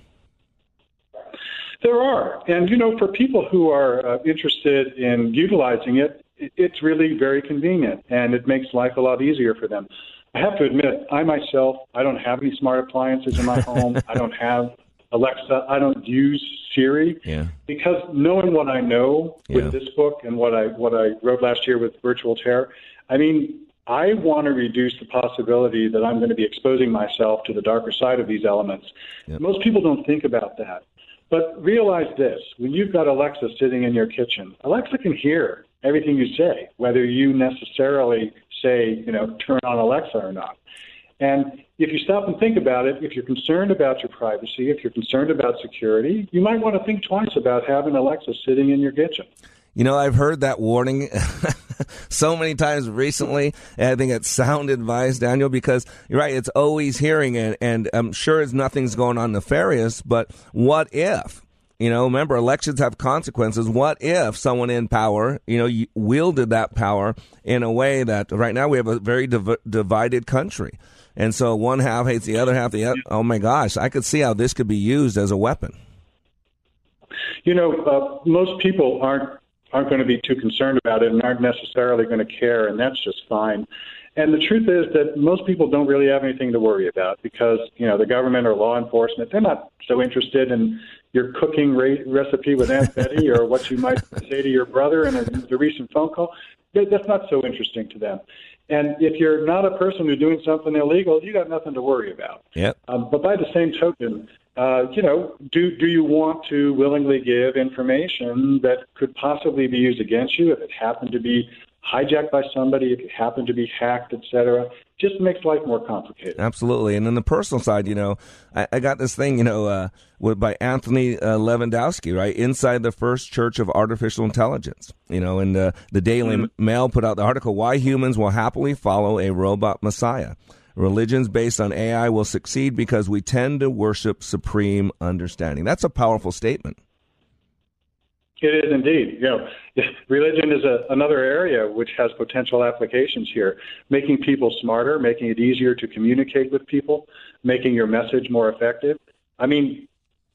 There are. And, you know, for people who are uh, interested in utilizing it, it, it's really very convenient and it makes life a lot easier for them. I have to admit, I myself, I don't have any smart appliances in my home. I don't have Alexa. I don't use Siri Yeah. because knowing what I know Yeah. with this book and what I what I wrote last year with Virtual Terror, I mean, I want to reduce the possibility that I'm going to be exposing myself to the darker side of these elements. Most people don't think about that. But realize this when you've got Alexa sitting in your kitchen, Alexa can hear everything you say, whether you necessarily say, you know, turn on Alexa or not. And if you stop and think about it, if you're concerned about your privacy, if you're concerned about security, you might want to think twice about having Alexa sitting in your kitchen. You know, I've heard that warning so many times recently. And I think it's sound advice, Daniel, because you're right. It's always hearing it. And I'm sure it's nothing's going on nefarious, but what if? You know, remember, elections have consequences. What if someone in power, you know, wielded that power in a way that right now we have a very div- divided country. And so one half hates the other half. The other, oh my gosh, I could see how this could be used as a weapon. You know, uh, most people aren't aren't going to be too concerned about it and aren't necessarily going to care, and that's just fine. And the truth is that most people don't really have anything to worry about because you know the government or law enforcement they're not so interested in your cooking re- recipe with Aunt Betty or what you might say to your brother in a, the recent phone call. That, that's not so interesting to them. And if you're not a person who's doing something illegal, you got nothing to worry about. Yep. Um, but by the same token, uh, you know, do do you want to willingly give information that could possibly be used against you if it happened to be hijacked by somebody, if it happened to be hacked, etc. Just makes life more complicated. Absolutely. And then the personal side, you know, I, I got this thing, you know, uh, with, by Anthony uh, Levandowski, right? Inside the First Church of Artificial Intelligence. You know, and uh, the Daily Mail put out the article, Why Humans Will Happily Follow a Robot Messiah. Religions based on AI will succeed because we tend to worship supreme understanding. That's a powerful statement. It is indeed. You know, religion is a, another area which has potential applications here, making people smarter, making it easier to communicate with people, making your message more effective. I mean,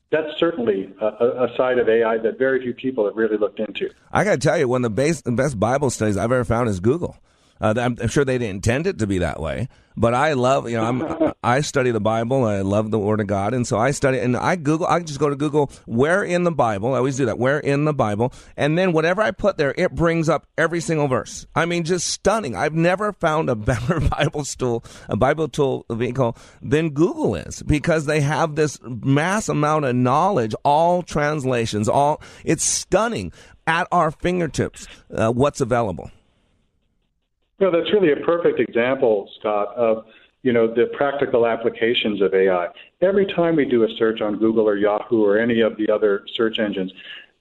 that's certainly a, a side of AI that very few people have really looked into. I got to tell you, one of the best Bible studies I've ever found is Google. Uh, I'm, I'm sure they didn't intend it to be that way, but I love, you know, I'm, I study the Bible. I love the Word of God, and so I study and I Google. I just go to Google where in the Bible. I always do that. Where in the Bible, and then whatever I put there, it brings up every single verse. I mean, just stunning. I've never found a better Bible tool, a Bible tool vehicle than Google is because they have this mass amount of knowledge, all translations, all. It's stunning at our fingertips. Uh, what's available. No, that's really a perfect example, Scott, of you know the practical applications of AI. Every time we do a search on Google or Yahoo or any of the other search engines,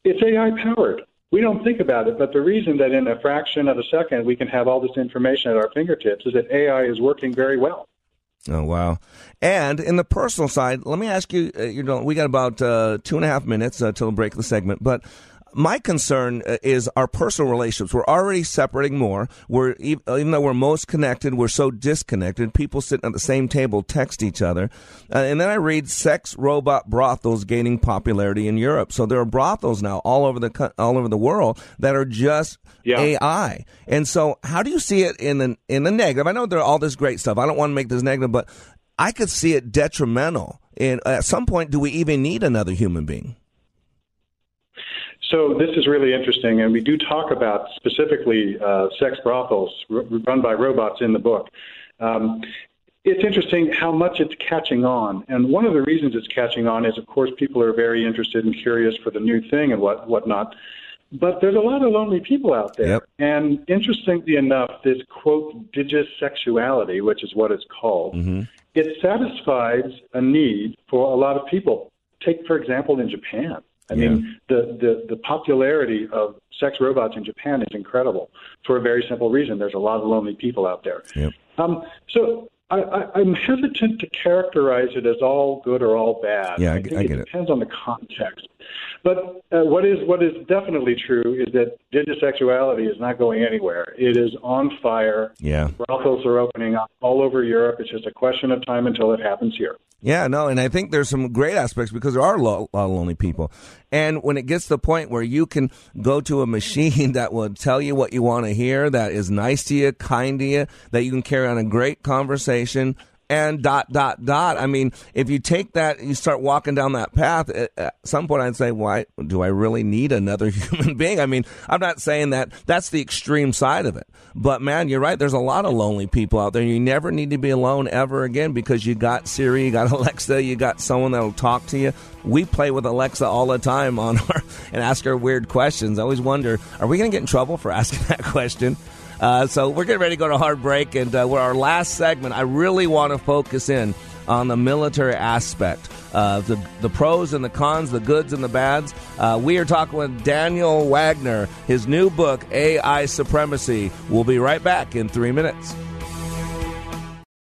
it's AI powered. We don't think about it, but the reason that in a fraction of a second we can have all this information at our fingertips is that AI is working very well. Oh wow! And in the personal side, let me ask you. Uh, know, we got about uh, two and a half minutes uh, till break the segment, but my concern uh, is our personal relationships. We're already separating more. We're even though we're most connected, we're so disconnected. People sitting at the same table text each other, uh, and then I read sex robot brothels gaining popularity in Europe. So there are brothels now all over the all over the world that are just AI. And so, how do you see it in the in the negative? I know there are all this great stuff. I don't want to make this negative, but I could see it detrimental. And at some point, do we even need another human being? So this is really interesting, and we do talk about specifically uh, sex brothels r- run by robots in the book. Um, it's interesting how much it's catching on, and one of the reasons it's catching on is, of course, people are very interested and curious for the new thing and what whatnot. But there's a lot of lonely people out there, and interestingly enough, this quote digisexuality, which is what it's called, it satisfies a need for a lot of people. Take, for example, in Japan. I mean, the, the, the popularity of sex robots in Japan is incredible for a very simple reason. There's a lot of lonely people out there. Yep. Um, so I, I, I'm hesitant to characterize it as all good or all bad. Yeah, I, think I get it. depends on the context. But uh, what is what is definitely true is that digital sexuality is not going anywhere. It is on fire. Yeah. Brothels are opening up all over Europe. It's just a question of time until it happens here. Yeah, no, and I think there's some great aspects because there are a lot of lonely people. And when it gets to the point where you can go to a machine that will tell you what you want to hear, that is nice to you, kind to you, that you can carry on a great conversation, and dot dot dot. I mean, if you take that, you start walking down that path. Eh, eh, at some point, I'd say, "Why do I really need another human being?" I mean, I'm not saying that that's the extreme side of it, but man, you're right. There's a lot of lonely people out there. You never need to be alone ever again because you got Siri, you got Alexa, you got someone that'll talk to you. We play with Alexa all the time on our and ask her weird questions. I always wonder, are we going to get in trouble for asking that question? Uh, so we're getting ready to go to hard break, and uh, we're our last segment. I really want to focus in on the military aspect, the the pros and the cons, the goods and the bads. Uh, we are talking with Daniel Wagner. His new book, AI Supremacy. We'll be right back in three minutes.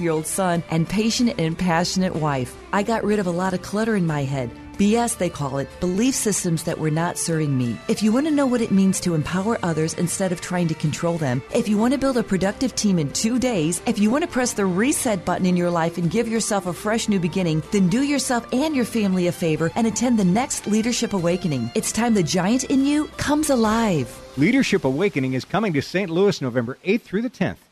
year old son, and patient and passionate wife. I got rid of a lot of clutter in my head. BS, they call it, belief systems that were not serving me. If you want to know what it means to empower others instead of trying to control them, if you want to build a productive team in two days, if you want to press the reset button in your life and give yourself a fresh new beginning, then do yourself and your family a favor and attend the next Leadership Awakening. It's time the giant in you comes alive. Leadership Awakening is coming to St. Louis November 8th through the 10th.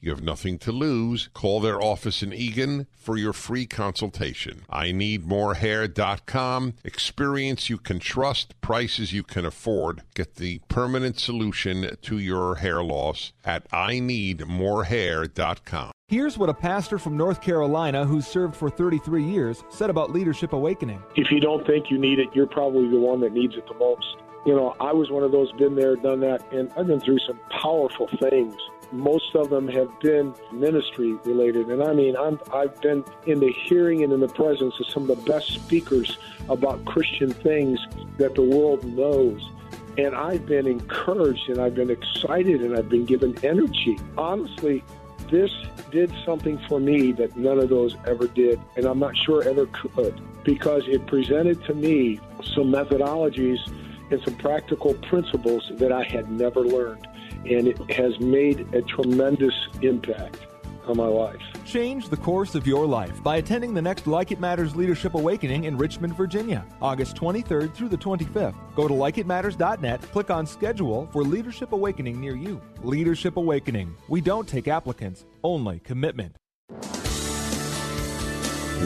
You have nothing to lose. Call their office in Eagan for your free consultation. I need morehair.com. Experience you can trust, prices you can afford. Get the permanent solution to your hair loss at I need morehair.com. Here's what a pastor from North Carolina who served for 33 years said about Leadership Awakening. If you don't think you need it, you're probably the one that needs it the most. You know, I was one of those been there, done that, and I've been through some powerful things most of them have been ministry related. And I mean, I'm, I've been in the hearing and in the presence of some of the best speakers about Christian things that the world knows. And I've been encouraged and I've been excited and I've been given energy. Honestly, this did something for me that none of those ever did, and I'm not sure ever could, because it presented to me some methodologies and some practical principles that I had never learned and it has made a tremendous impact on my life. Change the course of your life by attending the next Like It Matters Leadership Awakening in Richmond, Virginia, August 23rd through the 25th. Go to likeitmatters.net, click on schedule for Leadership Awakening near you. Leadership Awakening. We don't take applicants, only commitment.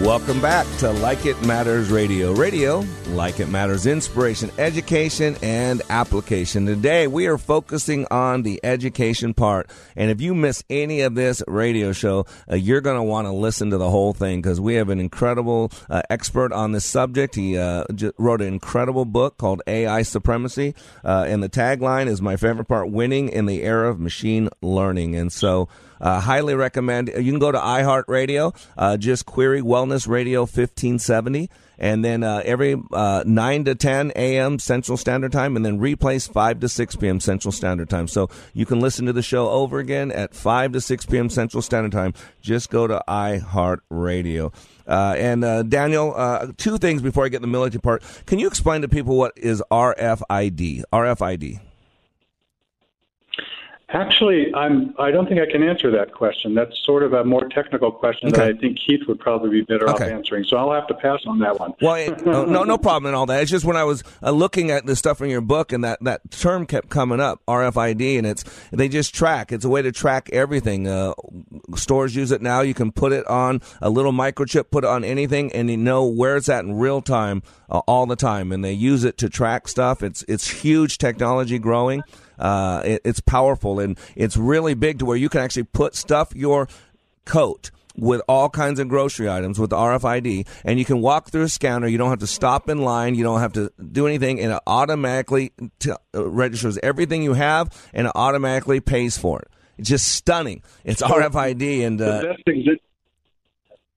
Welcome back to Like It Matters Radio. Radio, like it matters, inspiration, education, and application. Today, we are focusing on the education part. And if you miss any of this radio show, uh, you're going to want to listen to the whole thing because we have an incredible uh, expert on this subject. He uh, wrote an incredible book called AI Supremacy. Uh, and the tagline is my favorite part winning in the era of machine learning. And so, uh, highly recommend. You can go to iHeartRadio, uh, just query Wellness Radio 1570. And then uh, every uh, 9 to 10 a.m. Central Standard Time, and then replays 5 to 6 p.m. Central Standard Time. So you can listen to the show over again at 5 to 6 p.m. Central Standard Time. Just go to iHeartRadio. Uh, and uh, Daniel, uh, two things before I get the military part. Can you explain to people what is RFID? RFID. Actually, I'm. I don't think I can answer that question. That's sort of a more technical question that I think Keith would probably be better off answering. So I'll have to pass on that one. Well, it, no, no, no problem and all that. It's just when I was uh, looking at the stuff in your book, and that, that term kept coming up, RFID, and it's they just track. It's a way to track everything. Uh, stores use it now. You can put it on a little microchip, put it on anything, and you know where it's at in real time, uh, all the time. And they use it to track stuff. It's it's huge technology growing. Uh, it, it's powerful and it's really big to where you can actually put stuff your coat with all kinds of grocery items with the RFID, and you can walk through a scanner. You don't have to stop in line. You don't have to do anything, and it automatically t- uh, registers everything you have, and it automatically pays for it. It's just stunning. It's RFID, and the uh, best exa-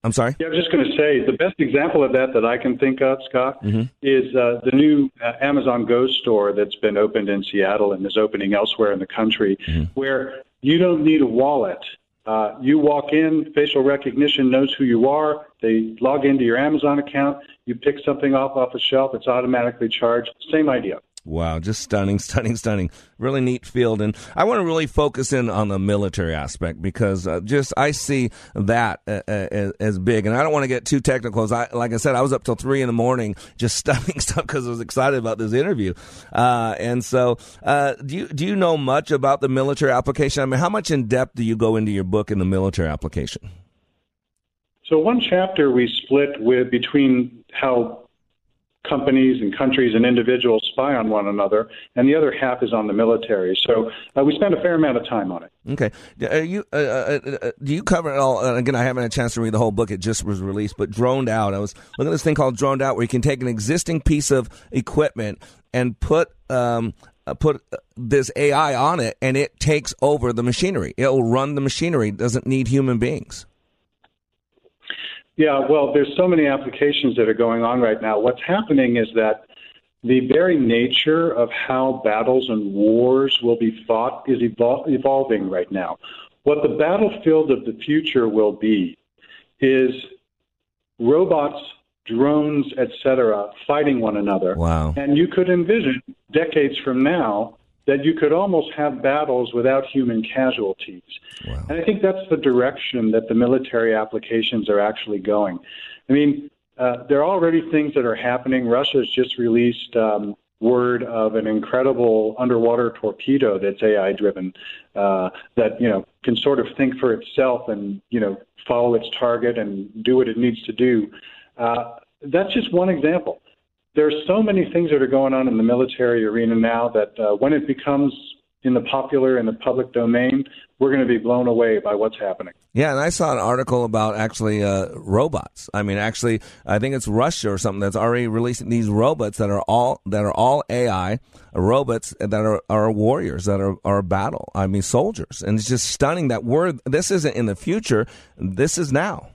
I'm sorry. Yeah, I was just going to say the best example of that that I can think of, Scott, Mhm. is uh, the new uh, Amazon Go store that's been opened in Seattle and is opening elsewhere in the country, where you don't need a wallet. Uh, you walk in, facial recognition knows who you are. They log into your Amazon account. You pick something off off a shelf. It's automatically charged. Same idea. Wow, just stunning, stunning, stunning. Really neat field. And I want to really focus in on the military aspect because uh, just I see that uh, uh, as, as big. And I don't want to get too technical. As I, like I said, I was up till three in the morning just studying stuff because I was excited about this interview. Uh, and so, uh, do you do you know much about the military application? I mean, how much in depth do you go into your book in the military application? So one chapter we split with between how companies and countries and individuals spy on one another, and the other half is on the military. So uh, we spend a fair amount of time on it. Okay. Are you, uh, uh, uh, do you cover it all? Uh, again, I haven't had a chance to read the whole book. It just was released, but Droned Out. I was looking at this thing called Droned Out where you can take an existing piece of equipment and put, um, uh, put uh, this AI on it and it takes over the machinery. It'll run the machinery. It doesn't need human beings. Yeah, well, there's so many applications that are going on right now. What's happening is that the very nature of how battles and wars will be fought is evol- evolving right now. What the battlefield of the future will be is robots, drones, etc., fighting one another. Wow. And you could envision decades from now that you could almost have battles without human casualties. And I think that's the direction that the military applications are actually going. I mean, uh, there are already things that are happening. Russia's just released um, word of an incredible underwater torpedo that's AI driven, uh, that you know can sort of think for itself and you know follow its target and do what it needs to do. Uh, that's just one example there's so many things that are going on in the military arena now that uh, when it becomes in the popular and the public domain, we're going to be blown away by what's happening. Yeah, and I saw an article about actually uh, robots. I mean, actually, I think it's Russia or something that's already releasing these robots that are all that are all AI uh, robots that are, are warriors that are are battle. I mean, soldiers, and it's just stunning that we're this isn't in the future. This is now.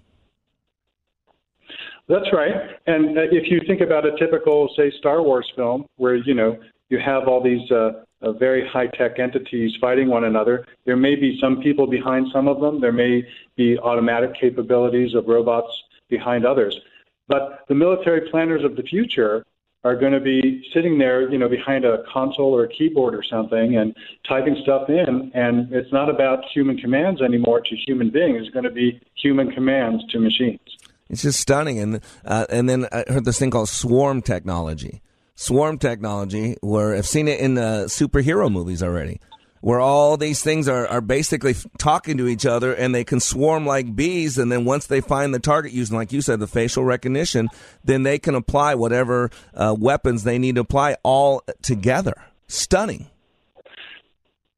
That's right. And uh, if you think about a typical, say, Star Wars film, where you know you have all these uh, uh, very high-tech entities fighting one another, there may be some people behind some of them. There may be automatic capabilities of robots behind others. But the military planners of the future are going to be sitting there, you know, behind a console or a keyboard or something and typing stuff in. And it's not about human commands anymore to human beings. It's going to be human commands to machines. It's just stunning. And uh, and then I heard this thing called swarm technology. Swarm technology, where I've seen it in uh, superhero movies already, where all these things are, are basically talking to each other and they can swarm like bees. And then once they find the target using, like you said, the facial recognition, then they can apply whatever uh, weapons they need to apply all together. Stunning.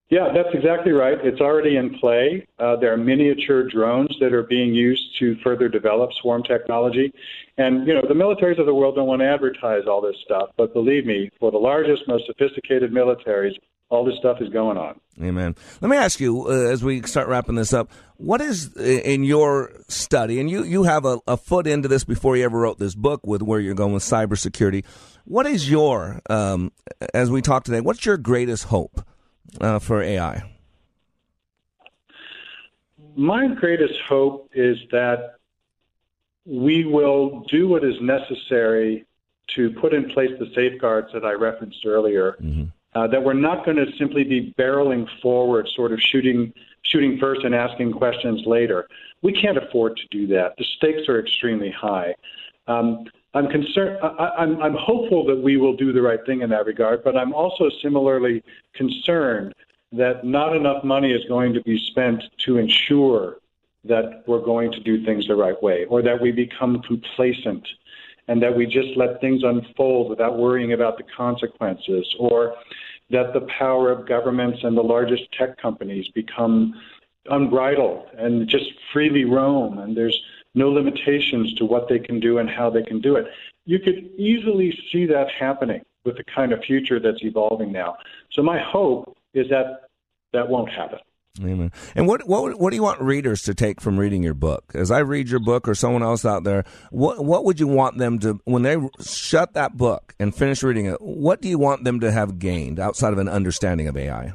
Yeah, that's exactly right. It's already in play. Uh, there are miniature drones that are being used to further develop swarm technology. And, you know, the militaries of the world don't want to advertise all this stuff. But believe me, for the largest, most sophisticated militaries, all this stuff is going on. Amen. Let me ask you, uh, as we start wrapping this up, what is in your study, and you, you have a, a, foot into this before you ever wrote this book with where you're going with cybersecurity. What is your, um, as we talk today, what's your greatest hope uh, for AI? My greatest hope is that we will do what is necessary to put in place the safeguards that I referenced earlier. Mm-hmm. Uh, that we're not going to simply be barreling forward, sort of shooting shooting first and asking questions later. We can't afford to do that. The stakes are extremely high. Um, I'm concerned. I, I'm, I'm hopeful that we will do the right thing in that regard, but I'm also similarly concerned that not enough money is going to be spent to ensure that we're going to do things the right way, or that we become complacent and that we just let things unfold without worrying about the consequences, or that the power of governments and the largest tech companies become unbridled and just freely roam, and there's no limitations to what they can do and how they can do it. You could easily see that happening with the kind of future that's evolving now. So my hope is that that won't happen. Amen. And what what what do you want readers to take from reading your book? As I read your book, or someone else out there, what what would you want them to when they shut that book and finish reading it? What do you want them to have gained outside of an understanding of AI?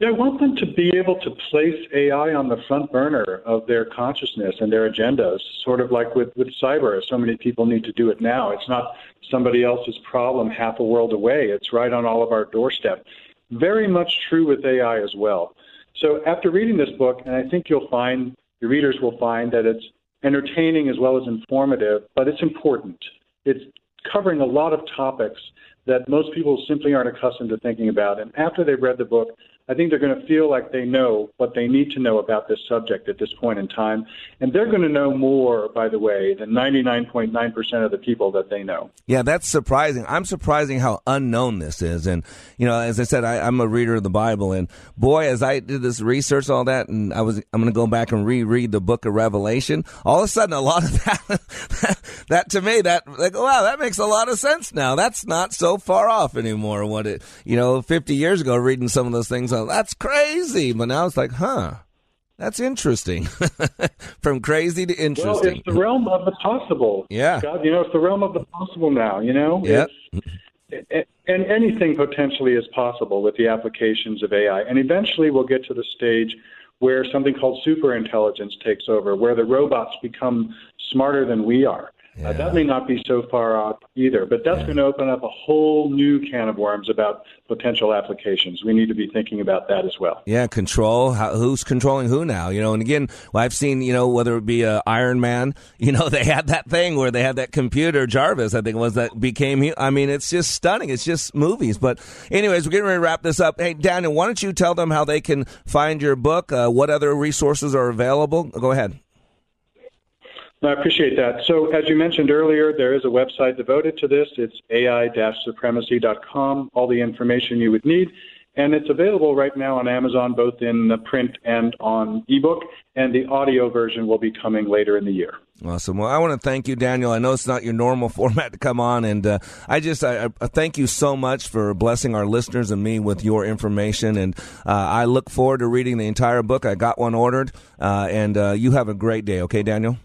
Yeah, I want them to be able to place AI on the front burner of their consciousness and their agendas, sort of like with, with cyber. So many people need to do it now. It's not somebody else's problem half a world away. It's right on all of our doorstep. Very much true with AI as well. So after reading this book, and I think you'll find, your readers will find that it's entertaining as well as informative, but it's important. It's covering a lot of topics that most people simply aren't accustomed to thinking about. And after they've read the book, I think they're going to feel like they know what they need to know about this subject at this point in time. And they're going to know more, by the way, than 99.9% of the people that they know. Yeah, that's surprising. I'm surprising how unknown this is. And, you know, as I said, I, am a reader of the Bible. And boy, as I did this research, all that, and I was, I'm going to go back and reread the book of Revelation. All of a sudden, a lot of that, that to me, that, like, wow, that makes a lot of sense now. That's not so far off anymore. What it, you know, 50 years ago, reading some of those things that's crazy. But now it's like, huh, that's interesting. From crazy to interesting. Well, it's the realm of the possible. Yeah. God, you know, it's the realm of the possible now, you know? Yeah. And anything potentially is possible with the applications of AI. And eventually we'll get to the stage where something called super intelligence takes over, where the robots become smarter than we are. Yeah. Uh, that may not be so far out either, but that's yeah. going to open up a whole new can of worms about potential applications. We need to be thinking about that as well. Yeah, control. How, who's controlling who now? You know, and again, well, I've seen, you know, whether it be uh, Iron Man, you know, they had that thing where they had that computer, Jarvis, I think it was, that became, I mean, it's just stunning. It's just movies. But, anyways, we're getting ready to wrap this up. Hey, Daniel, why don't you tell them how they can find your book? Uh, what other resources are available? Go ahead. I appreciate that. So, as you mentioned earlier, there is a website devoted to this. It's ai-supremacy.com, all the information you would need. And it's available right now on Amazon, both in the print and on ebook. And the audio version will be coming later in the year. Awesome. Well, I want to thank you, Daniel. I know it's not your normal format to come on, and uh, I just I, I, thank you so much for blessing our listeners and me with your information. And uh, I look forward to reading the entire book. I got one ordered, uh, and uh, you have a great day. Okay, Daniel.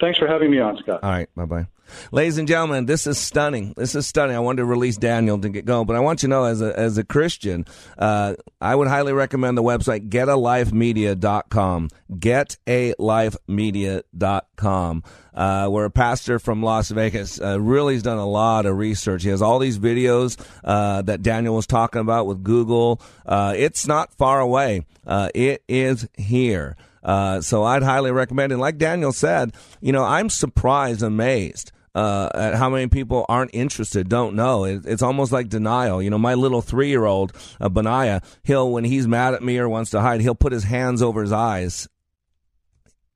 Thanks for having me on, Scott. All right. Bye bye. Ladies and gentlemen, this is stunning. This is stunning. I wanted to release Daniel to get going, but I want you to know as a, as a Christian, uh, I would highly recommend the website getalifemedia.com. Getalifemedia.com. Uh, where a pastor from Las Vegas uh, really has done a lot of research. He has all these videos uh, that Daniel was talking about with Google. Uh, it's not far away. Uh, it is here. Uh, so I'd highly recommend. And like Daniel said, you know, I'm surprised, amazed. Uh, at how many people aren't interested, don't know. It, it's almost like denial. You know, my little three year old, uh, Benaiah, he'll, when he's mad at me or wants to hide, he'll put his hands over his eyes.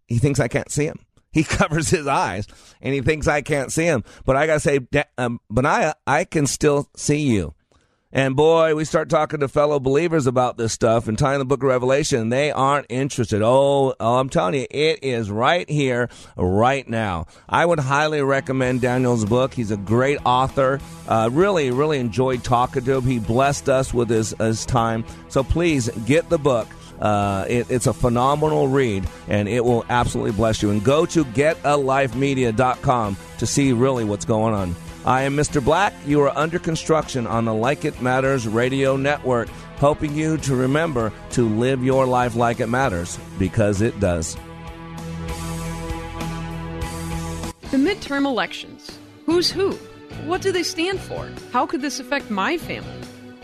He thinks I can't see him. He covers his eyes and he thinks I can't see him. But I got to say, um, I can still see you. And boy, we start talking to fellow believers about this stuff and tying the book of Revelation, they aren't interested. Oh, oh, I'm telling you, it is right here, right now. I would highly recommend Daniel's book. He's a great author. Uh, really, really enjoyed talking to him. He blessed us with his, his time. So please get the book. Uh, it, it's a phenomenal read, and it will absolutely bless you. And go to getalifemedia.com to see really what's going on. I am Mr. Black. You are under construction on the Like It Matters radio network, helping you to remember to live your life like it matters because it does. The midterm elections. Who's who? What do they stand for? How could this affect my family?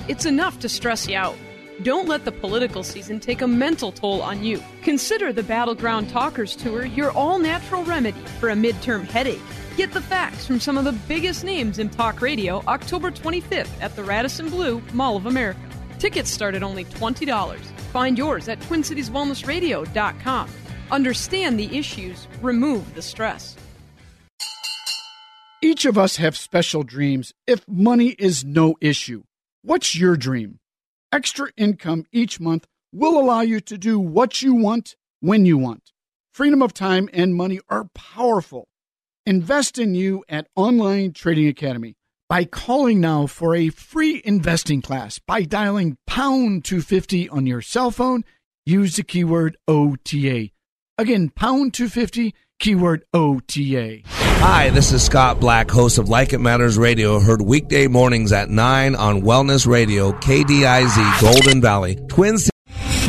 It's enough to stress you out. Don't let the political season take a mental toll on you. Consider the Battleground Talkers Tour your all natural remedy for a midterm headache. Get the facts from some of the biggest names in talk radio October 25th at the Radisson Blu Mall of America. Tickets start at only $20. Find yours at TwinCitiesWellnessRadio.com. Understand the issues, remove the stress. Each of us have special dreams if money is no issue. What's your dream? Extra income each month will allow you to do what you want when you want. Freedom of time and money are powerful. Invest in you at Online Trading Academy by calling now for a free investing class by dialing pound 250 on your cell phone. Use the keyword OTA. Again, pound 250, keyword OTA. Hi, this is Scott Black, host of Like It Matters Radio, heard weekday mornings at 9 on Wellness Radio, KDIZ, Golden Valley, Twin.